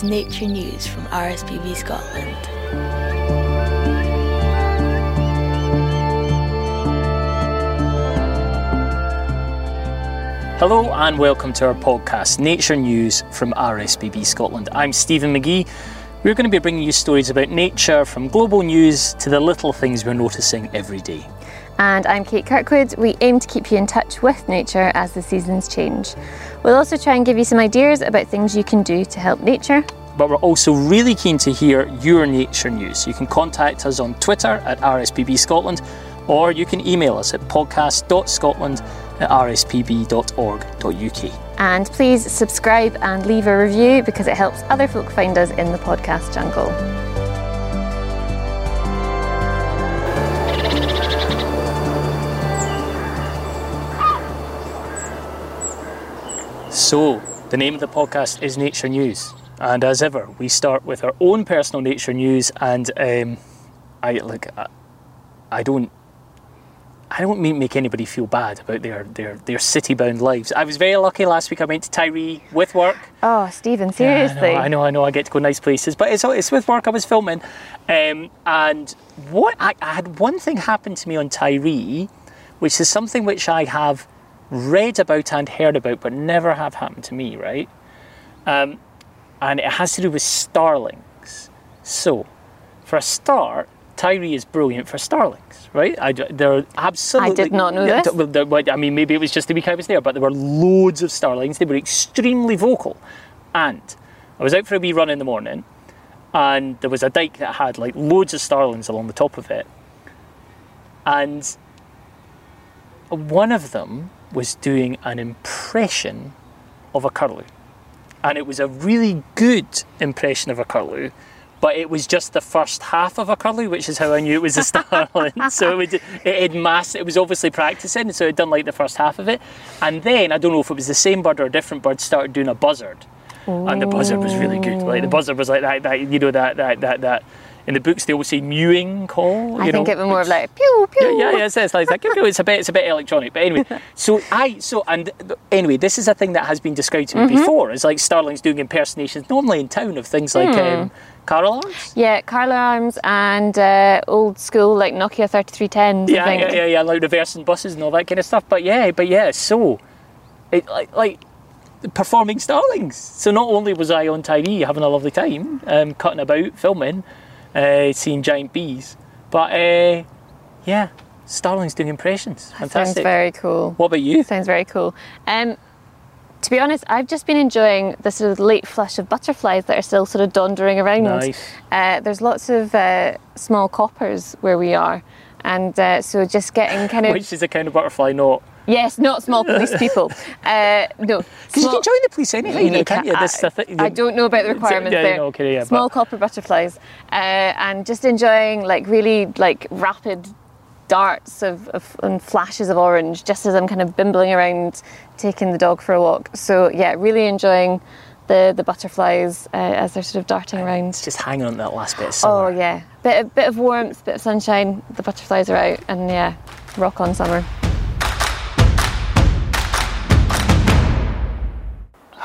Is Nature News from RSPB Scotland. Hello and welcome to our podcast, Nature News from RSPB Scotland. I'm Stephen McGee. We're going to be bringing you stories about nature from global news to the little things we're noticing every day. And I'm Kate Kirkwood. We aim to keep you in touch with nature as the seasons change. We'll also try and give you some ideas about things you can do to help nature. But we're also really keen to hear your nature news. You can contact us on Twitter at RSPB Scotland or you can email us at podcast.scotland at rspb.org.uk. And please subscribe and leave a review because it helps other folk find us in the podcast jungle. So, the name of the podcast is Nature News, and as ever, we start with our own personal nature news. And um, I look, I, I don't, I don't mean make anybody feel bad about their their their city-bound lives. I was very lucky last week. I went to Tiree with work. Oh, Stephen, Yeah, seriously? I know, I know, I know. I get to go nice places, but it's it's with work. I was filming, um, and what I, I had one thing happen to me on Tiree, which is something which I have read about and heard about, but never have happened to me. Right, um, and it has to do with starlings. So, for a start, Tiree is brilliant for starlings, right? I, are absolutely. I did not know Yeah, this. d- well, there- well, I mean, maybe it was just the week I was there, but there were loads of starlings. They were extremely vocal. And I was out for a wee run in the morning, and there was a dike that had like loads of starlings along the top of it. And one of them was doing an impression of a curlew. And it was a really good impression of a curlew, but it was just the first half of a curlew, which is how I knew it was a starling. so it, would, it had mass. It was obviously practicing, so it had done like the first half of it, and then I don't know if it was the same bird or a different bird started doing a buzzard, and the buzzard was really good. Like the oh. buzzard was like that, that you know that that that that. In the books, they always say mewing call. I you think know, it was more of like pew pew. yeah, yeah, yeah. It's, it's like that. It's a bit, it's a bit electronic, but anyway. So I, so and anyway, this is a thing that has been described to me Mm-hmm. before. It's like starlings doing impersonations, normally in town of things like Hmm. um, car alarms. Yeah, car alarms and uh, old school like Nokia 3310s. I Yeah, yeah, yeah, yeah, like reversing buses and all that kind of stuff. But yeah, but yeah, so it like like performing starlings. So not only was I on Tiree having a lovely time, um, cutting about, filming, uh, seeing giant bees, but uh, yeah, starlings doing impressions. Fantastic. Sounds very cool. What about you? Sounds very cool. Um, to be honest, I've just been enjoying the sort of late flush of butterflies that are still sort of dondering around. Nice. Uh, there's lots of uh, small coppers where we are, and uh, so just getting kind of Which is a kind of butterfly, not. Yes, not small police people. Uh, no, Because you can join the police anyhow, you know, can't you? I, This is the I don't know about the requirements yeah, there. no, okay, yeah, Small but- copper butterflies, uh, and just enjoying like really like rapid darts of, of and flashes of orange just as I'm kind of bimbling around taking the dog for a walk. So yeah, really enjoying the the butterflies uh, as they're sort of darting around. Just hanging on that last bit of Oh yeah, bit of, bit of warmth, bit of sunshine. The butterflies are out, and yeah, rock on summer.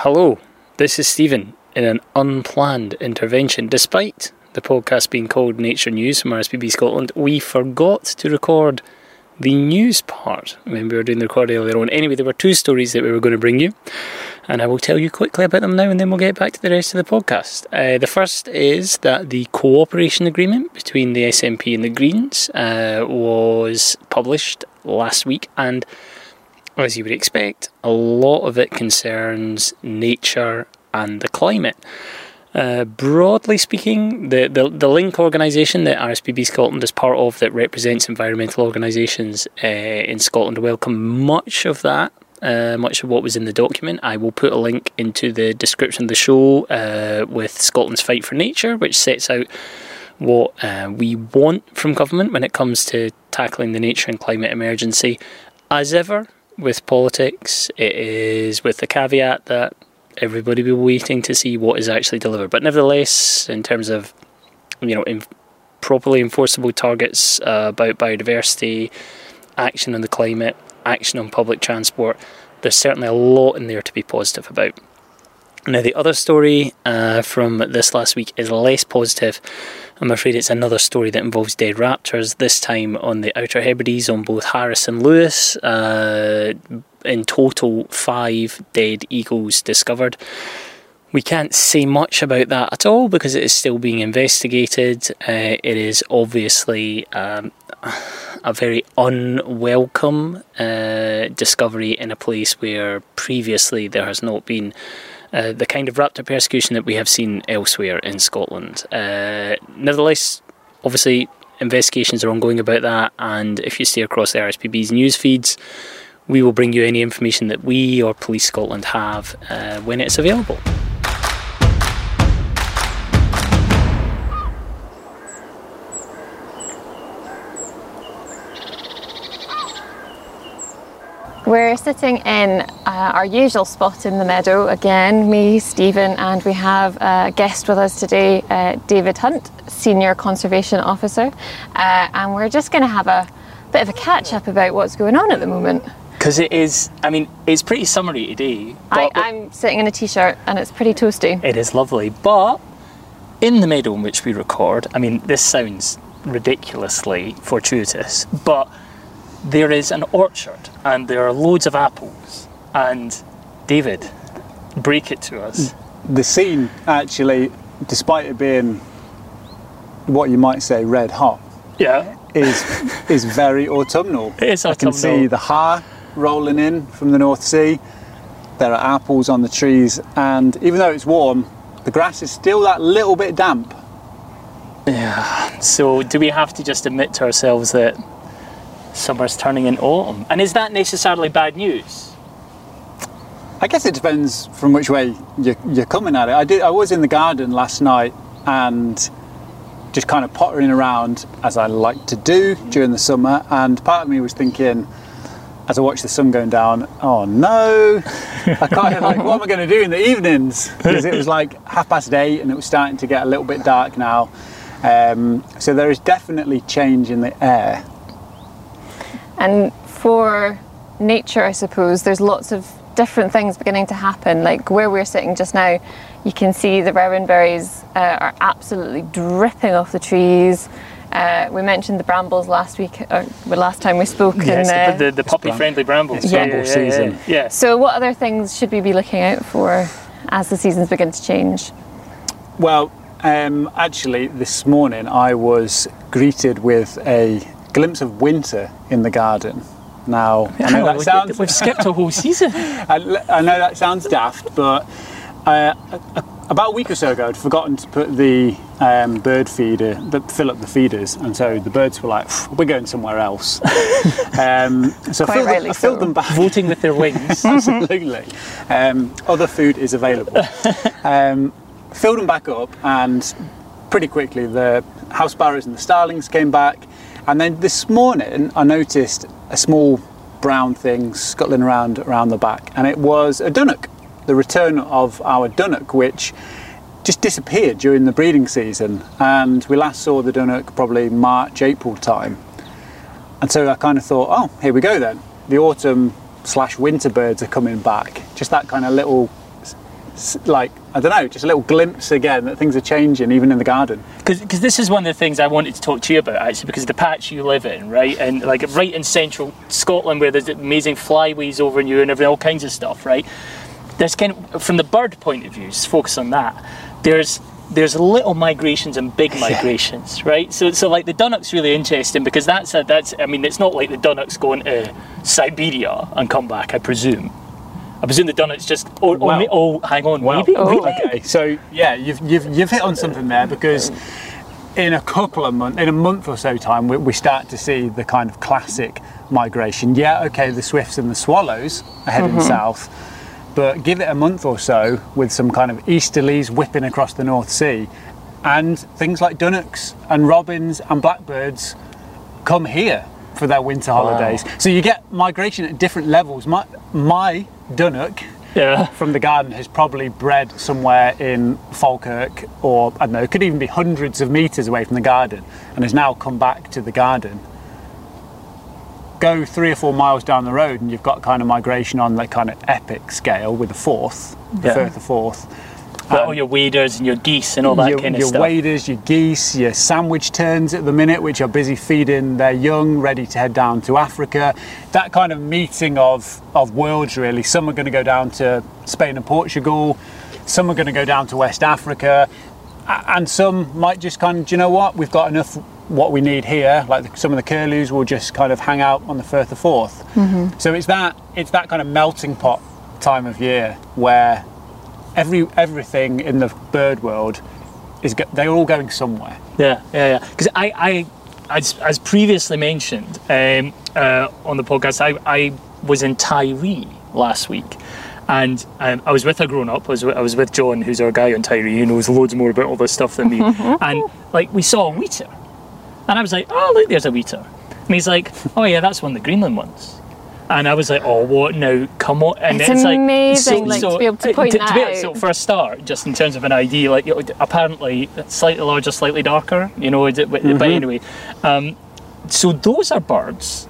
Hello, this is Stephen in an unplanned intervention. Despite the podcast being called Nature News from RSPB Scotland, we forgot to record the news part when we were doing the recording earlier on. Anyway, there were two stories that we were going to bring you, and I will tell you quickly about them now, and then we'll get back to the rest of the podcast. Uh, the first is that the cooperation agreement between the SNP and the Greens uh, was published last week, and as you would expect, a lot of it concerns nature and the climate. Uh, broadly speaking, the, the, the Link organisation that RSPB Scotland is part of that represents environmental organisations uh, in Scotland welcome much of that, uh, much of what was in the document. I will put a link into the description of the show uh, with Scotland's Fight for Nature, which sets out what uh, we want from government when it comes to tackling the nature and climate emergency. As ever with politics, it is with the caveat that everybody will be waiting to see what is actually delivered. But nevertheless, in terms of you know in properly enforceable targets uh, about biodiversity, action on the climate, action on public transport, there's certainly a lot in there to be positive about. Now, the other story uh, from this last week is less positive. I'm afraid it's another story that involves dead raptors, this time on the Outer Hebrides on both Harris and Lewis. Uh, in total, five dead eagles discovered. We can't say much about that at all because it is still being investigated. Uh, it is obviously um, a very unwelcome uh, discovery in a place where previously there has not been uh, the kind of raptor persecution that we have seen elsewhere in Scotland. Uh, nevertheless, obviously, investigations are ongoing about that, and if you stay across the RSPB's news feeds, we will bring you any information that we or Police Scotland have uh, when it's available. Sitting in uh, our usual spot in the meadow again, me, Stephen, and we have a guest with us today, uh, David Hunt, Senior Conservation Officer. Uh, and we're just going to have a bit of a catch up about what's going on at the moment. Because it is, I mean, it's pretty summery today. I, I'm sitting in a t shirt and it's pretty toasty. It is lovely, but in the meadow in which we record, I mean, this sounds ridiculously fortuitous, but there is an orchard and there are loads of apples. And David, break it to us. the scene actually, despite it being what you might say red hot, Yeah, is is very autumnal. It is autumnal. I can see the haar rolling in from the North Sea. There are apples on the trees, and even though it's warm, the grass is still that little bit damp. Yeah. So do we have to just admit to ourselves that summer's turning into autumn? And is that necessarily bad news? I guess it depends from which way you're, you're coming at it. I did. I was in the garden last night and just kind of pottering around as I like to do during the summer. And part of me was thinking, as I watched the sun going down, oh no, I can't. like, what am I going to do in the evenings? Because it was like half past eight and it was starting to get a little bit dark now. Um, so there is definitely change in the air. And for nature, I suppose, there's lots of different things beginning to happen. Like where we're sitting just now, you can see the rowan berries uh, are absolutely dripping off the trees. Uh, we mentioned the brambles last week, or well, last time we spoke. Yes, and, uh, the, the, the puppy-friendly brambles. It's bramble season. Yeah. so, what other things should we be looking out for as the seasons begin to change? Well, um, actually, this morning I was greeted with a glimpse of winter in the garden. Now, I know that sounds, We've skipped a whole season. I, I know that sounds daft, but uh, about a week or so ago, I'd forgotten to put the um, bird feeder, the, fill up the feeders, and so the birds were like, "We're going somewhere else." um, so I filled, them, I filled so. them back. Voting with their wings. Absolutely. Um, other food is available. um, filled them back up, and pretty quickly the house sparrows and the starlings came back. And then this morning, I noticed a small brown thing scuttling around around the back, and it was a dunnock. The return of our dunnock, which just disappeared during the breeding season, and we last saw the dunnock probably March, April time. And so I kind of thought, oh, here we go then. The autumn slash winter birds are coming back. Just that kind of little, like, I don't know, just a little glimpse again that things are changing even in the garden. Because this is one of the things I wanted to talk to you about actually, because the patch you live in, right, and like right in central Scotland where there's amazing flyways over you and everything, all kinds of stuff, right. There's kind of, from the bird point of view, just focus on that. There's there's little migrations and big migrations, right? So so like the Dunnock's really interesting because that's a, that's I mean it's not like the Dunnock's going to Siberia and come back, I presume. I presume the Dunnock's just oh, oh, Well- ma- oh hang on, Well, maybe, oh, really? Okay, so yeah, you've, you've, you've hit on something there because in a couple of months, in a month or so time, we, we start to see the kind of classic migration. Yeah, okay, the swifts and the swallows are heading mm-hmm. south, but give it a month or so with some kind of easterlies whipping across the North Sea, and things like dunnocks and robins and blackbirds come here for their winter holidays. So you get migration at different levels. My, my dunnock Yeah. from the garden has probably bred somewhere in Falkirk or I don't know, it could even be hundreds of metres away from the garden and has now come back to the garden. go three or four miles down the road and you've got kind of migration on the kind of epic scale with the Forth, the Yeah. Firth of Forth. But um, all your waders and your geese and all that your, kind of your stuff. Your waders, your geese, your sandwich terns at the minute, which are busy feeding their young, ready to head down to Africa. That kind of meeting of, of worlds, really. Some are going to go down to Spain and Portugal, some are going to go down to West Africa, and some might just kind of, do you know what, we've got enough what we need here. Like the, some of the curlews will just kind of hang out on the Firth of Forth. So it's that it's that kind of melting pot time of year where every everything in the bird world is go- they're all going somewhere. Yeah, yeah, yeah. Because I, I, as, as previously mentioned um, uh, on the podcast, I, I was in Tiree last week. And um, I was with a grown up. I was, wi- I was with John, who's our guy on Tiree, who knows loads more about all this stuff than me. and like we saw a wheatear, and I was like, "Oh, look, there's a wheatear." And he's like, "Oh yeah, that's one of the Greenland ones." And I was like, "Oh, what now? Come on!" And It's it's like amazing, like, to be able to point to, that be- out. So for a start, just in terms of an idea, like you know, apparently slightly larger, slightly darker. You know, it- but but anyway, um, so those are birds.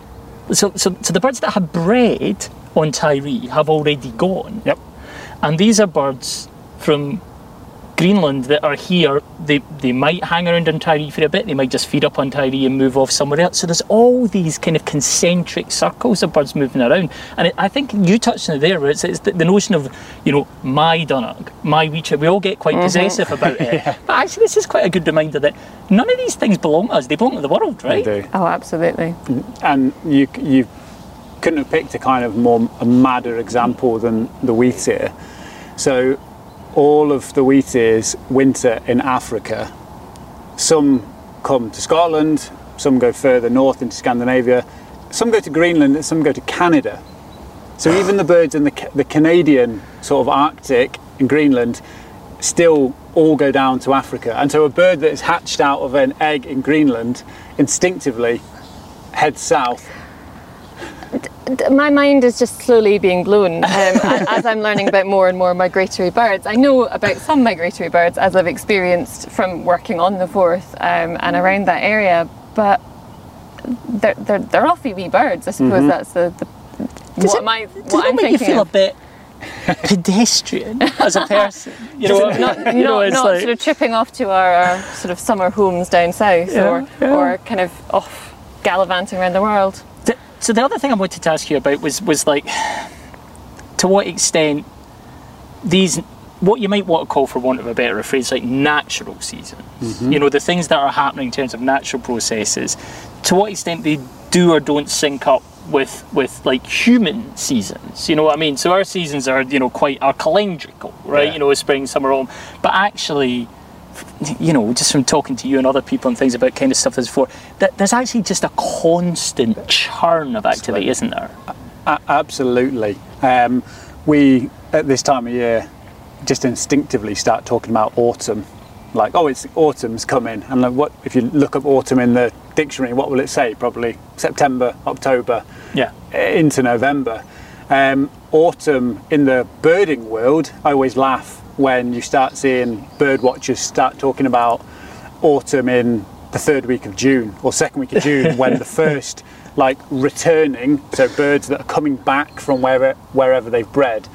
So, so so the birds that have bred on Tiree have already gone. Yep. And these are birds from Greenland that are here. They they might hang around on Tiree for a bit. They might just feed up on Tiree and move off somewhere else. So there's all these kind of concentric circles of birds moving around. And it, I think you touched on it there. Where it's, it's the, the notion of you know my Dunnock, my Weecher. We all get quite mm-hmm. possessive about it. But actually, this is quite a good reminder that none of these things belong to us. They belong to the world, right? They do. Oh, absolutely. Mm. And you you couldn't have picked a kind of more a madder example than the wheatear. So all of the wheatears winter in Africa. Some come to Scotland, some go further north into Scandinavia, some go to Greenland, and some go to Canada. So ah. even the birds in the, the Canadian sort of Arctic in Greenland still all go down to Africa. And so a bird that is hatched out of an egg in Greenland instinctively heads south. D- My mind is just slowly being blown um, as I'm learning about more and more migratory birds. I know about some migratory birds as I've experienced from working on the Forth um, and around that area, but they're, they're, they're awfully wee birds. I suppose that's the, the Does what it, am I does what it I'm make you feel of. a bit pedestrian as a person? You know, not, you know, not, it's not like- sort of tripping off to our, our sort of summer homes down south Yeah, or, yeah. or kind of off gallivanting around the world. So the other thing I wanted to ask you about was was like, to what extent these what you might want to call, for want of a better phrase, like natural seasons. Mm-hmm. You know, the things that are happening in terms of natural processes. To what extent they do or don't sync up with with like human seasons. You know what I mean? So our seasons are you know quite are calendrical, right? Yeah. You know, spring, summer, autumn. But actually, you know, just from talking to you and other people and things about kind of stuff as before, that there's actually just a constant churn of activity, isn't there? A- absolutely. Um, we, at this time of year, just instinctively start talking about autumn. Like, oh, it's autumn's coming. And like, what if you look up autumn in the dictionary, what will it say? Probably September, October, Yeah. into November. Um, autumn in the birding world, I always laugh when you start seeing bird watchers start talking about autumn in the third week of June or second week of June when the first like returning so birds that are coming back from wherever wherever they've bred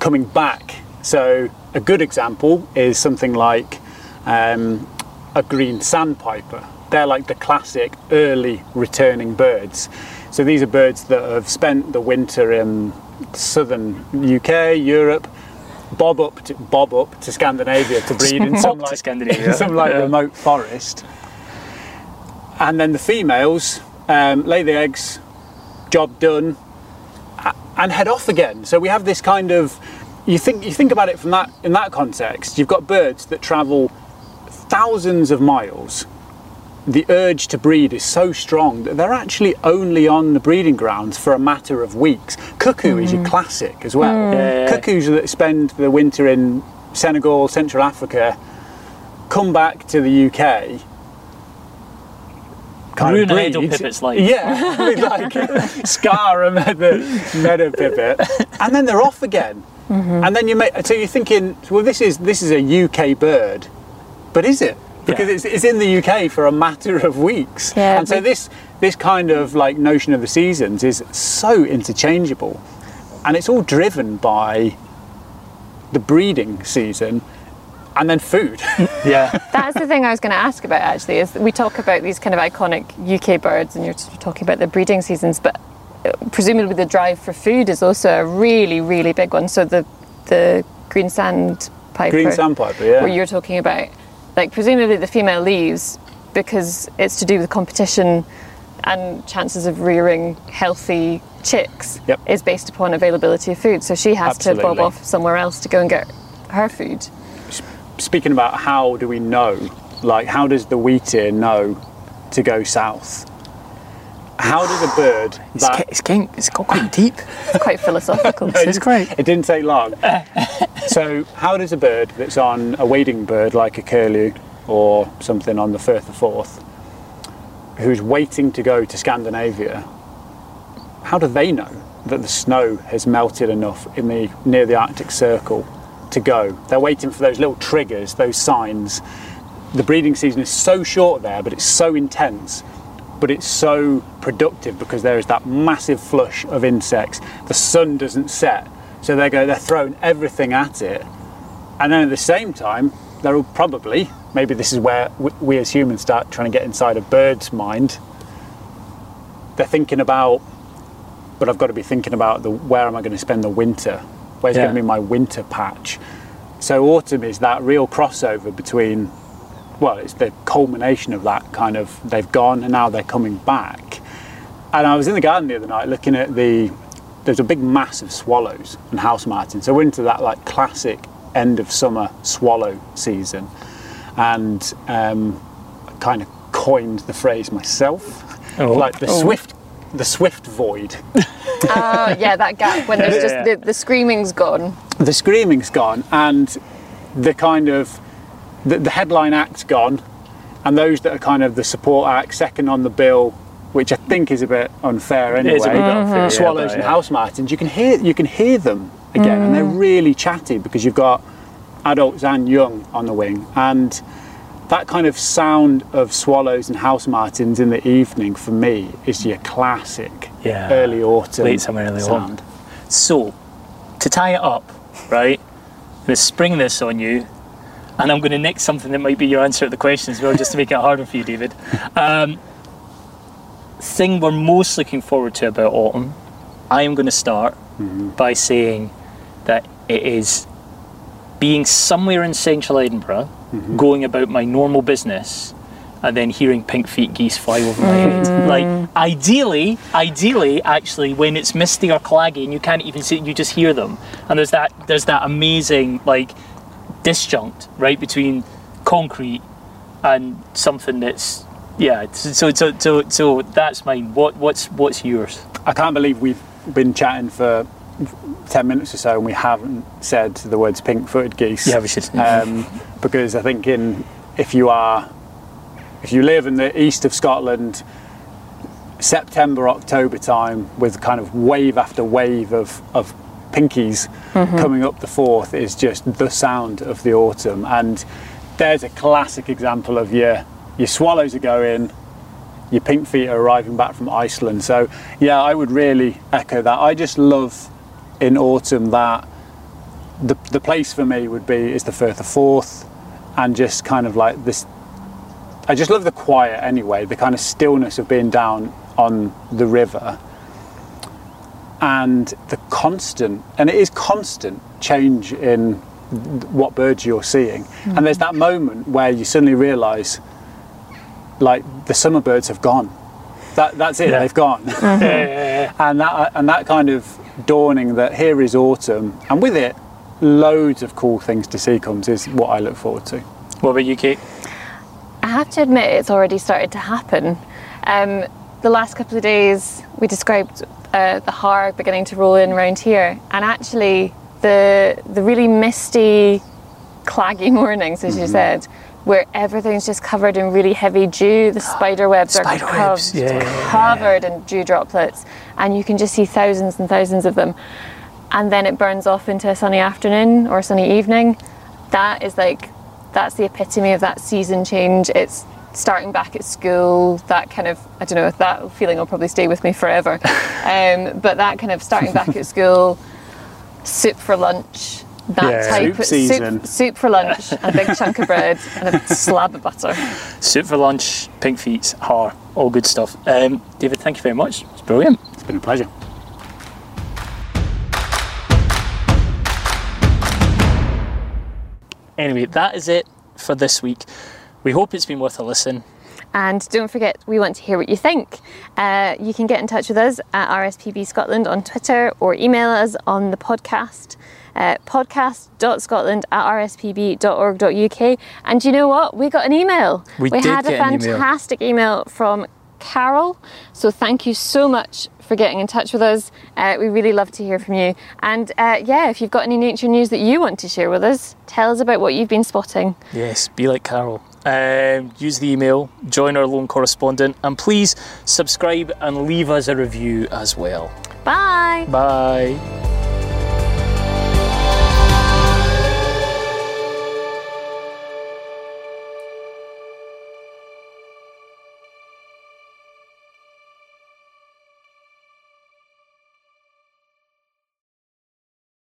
coming back. So a good example is something like um, a green sandpiper. They're like the classic early returning birds. So these are birds that have spent the winter in southern UK Europe bob up to bob up to Scandinavia to breed in some like Scandinavia, in some like yeah. remote forest and then the females um, lay the eggs, job done, and head off again. So we have this kind of you think you think about it from that in that context. You've got birds that travel thousands of miles. The urge to breed is so strong that they're actually only on the breeding grounds for a matter of weeks. Cuckoo is your mm. classic as well. Mm. Yeah, yeah, yeah. Cuckoos that spend the winter in Senegal, Central Africa, come back to the UK kind Ruin of breed. pipit's life. Yeah, with like scar and meadow, meadow pipit, and then they're off again. Mm-hmm. And then you make so you're thinking, well, this is this is a UK bird, but is it? Because Yeah. it's, it's in the UK for a matter of weeks. Yeah, and so this this kind of like notion of the seasons is so interchangeable, and it's all driven by the breeding season and then food. Yeah. That's the thing I was going to ask about actually. Is that we talk about these kind of iconic UK birds, and you're talking about the breeding seasons, but uh, presumably the drive for food is also a really, really big one. So the the green sandpiper, Green sandpiper, yeah. what you're talking about, like presumably the female leaves because it's to do with competition and chances of rearing healthy chicks Yep. is based upon availability of food. So she has to bob off somewhere else to go and get her food. Speaking about how do we know, like how does the wheatear know to go south? How does a bird It's, that ki- it's, kind, it's got quite deep. It's quite philosophical. It's great. It didn't take long. so, how does a bird that's on a wading bird like a curlew or something on the Firth of Forth, who's waiting to go to Scandinavia, how do they know that the snow has melted enough in the near the Arctic Circle to go? They're waiting for those little triggers, those signs. The breeding season is so short there, but it's so intense but it's so productive because there is that massive flush of insects. The sun doesn't set, so they go. They're throwing everything at it, and then at the same time, they're all probably maybe this is where we, we as humans start trying to get inside a bird's mind. They're thinking about, but I've got to be thinking about the where am I going to spend the winter? Where's Yeah. going to be my winter patch? So autumn is that real crossover between well, it's the culmination of that kind of they've gone and now they're coming back. And I was in the garden the other night looking at the there's a big mass of swallows and house martins. So we're into that like classic end of summer swallow season, and um, I kind of coined the phrase myself, Oh. like the swift the swift void. Oh, yeah, that gap when there's just the, the screaming's gone. the screaming's gone and the kind of the, the headline act's gone and those that are kind of the support act second on the bill which i think is a bit unfair anyway is a bit unfair, mm-hmm. yeah, swallows but, and yeah. house martins you can hear you can hear them again and they're mm. really chatty because you've got adults and young on the wing and that kind of sound of swallows and house martins in the evening for me is your classic Yeah. early autumn Late summer, early autumn. So, to tie it up, right? I'm going to spring this on you, and I'm going to nick something that might be your answer to the question as well, just to make it harder for you, David. Um, thing we're most looking forward to about autumn, I am going to start mm-hmm. by saying that it is being somewhere in central Edinburgh, mm-hmm. going about my normal business, and then hearing pink feet geese fly over my head. Mm. Like ideally, ideally, actually, when it's misty or claggy and you can't even see, you just hear them. And there's that there's that amazing like disjunct right between concrete and something that's yeah. So so so so that's mine. What what's what's yours? I can't believe we've been chatting for 10 minutes or so and we haven't said the words pink footed geese. Yeah, we should. Um, because I think in if you are if you live in the east of Scotland, September, October time with kind of wave after wave of, of pinkies mm-hmm. coming up the Forth is just the sound of the autumn. And there's a classic example of your your swallows are going, your pink feet are arriving back from Iceland. So yeah, I would really echo that. I just love in autumn that the the place for me would be is the Firth of Forth, and just kind of like this. I just love the quiet anyway, the kind of stillness of being down on the river, and the constant, and it is constant change in what birds you're seeing. And there's that moment where you suddenly realise, like the summer birds have gone. That, that's it. Yeah. They've gone. Yeah, yeah, yeah. and that and that kind of dawning that here is autumn, and with it, loads of cool things to see comes is what I look forward to. What about you, Kate? I have to admit, it's already started to happen. Um, the last couple of days, we described uh, the haar beginning to roll in around here, and actually, the the really misty, claggy mornings, as you said, where everything's just covered in really heavy dew. The spider webs are Spider cov- webs, yeah, yeah, covered in dew droplets, and you can just see thousands and thousands of them. And then it burns off into a sunny afternoon or a sunny evening. That is like that's the epitome of that season change. It's starting back at school, that kind of, I don't know, that feeling will probably stay with me forever. um, but that kind of starting back at school, soup for lunch, that Yeah. type Soup of season. soup, soup for lunch, a big chunk of bread, and a slab of butter. Soup for lunch, pink feet, haar, all good stuff. Um, David, thank you very much. It's brilliant. It's been a pleasure. Anyway, that is it for this week. We hope it's been worth a listen. And don't forget, we want to hear what you think. Uh, you can get in touch with us at RSPB Scotland on Twitter or email us on the podcast. Uh, podcast.scotland at rspb.org.uk. And you know what? We got an email. We did had a an email. fantastic email. from Carol. So thank you so much for getting in touch with us. Uh, we really love to hear from you. And uh, yeah, if you've got any nature news that you want to share with us, tell us about what you've been spotting. Yes, be like Carol. Um, use the email, join our lone correspondent, and please subscribe and leave us a review as well. Bye. Bye.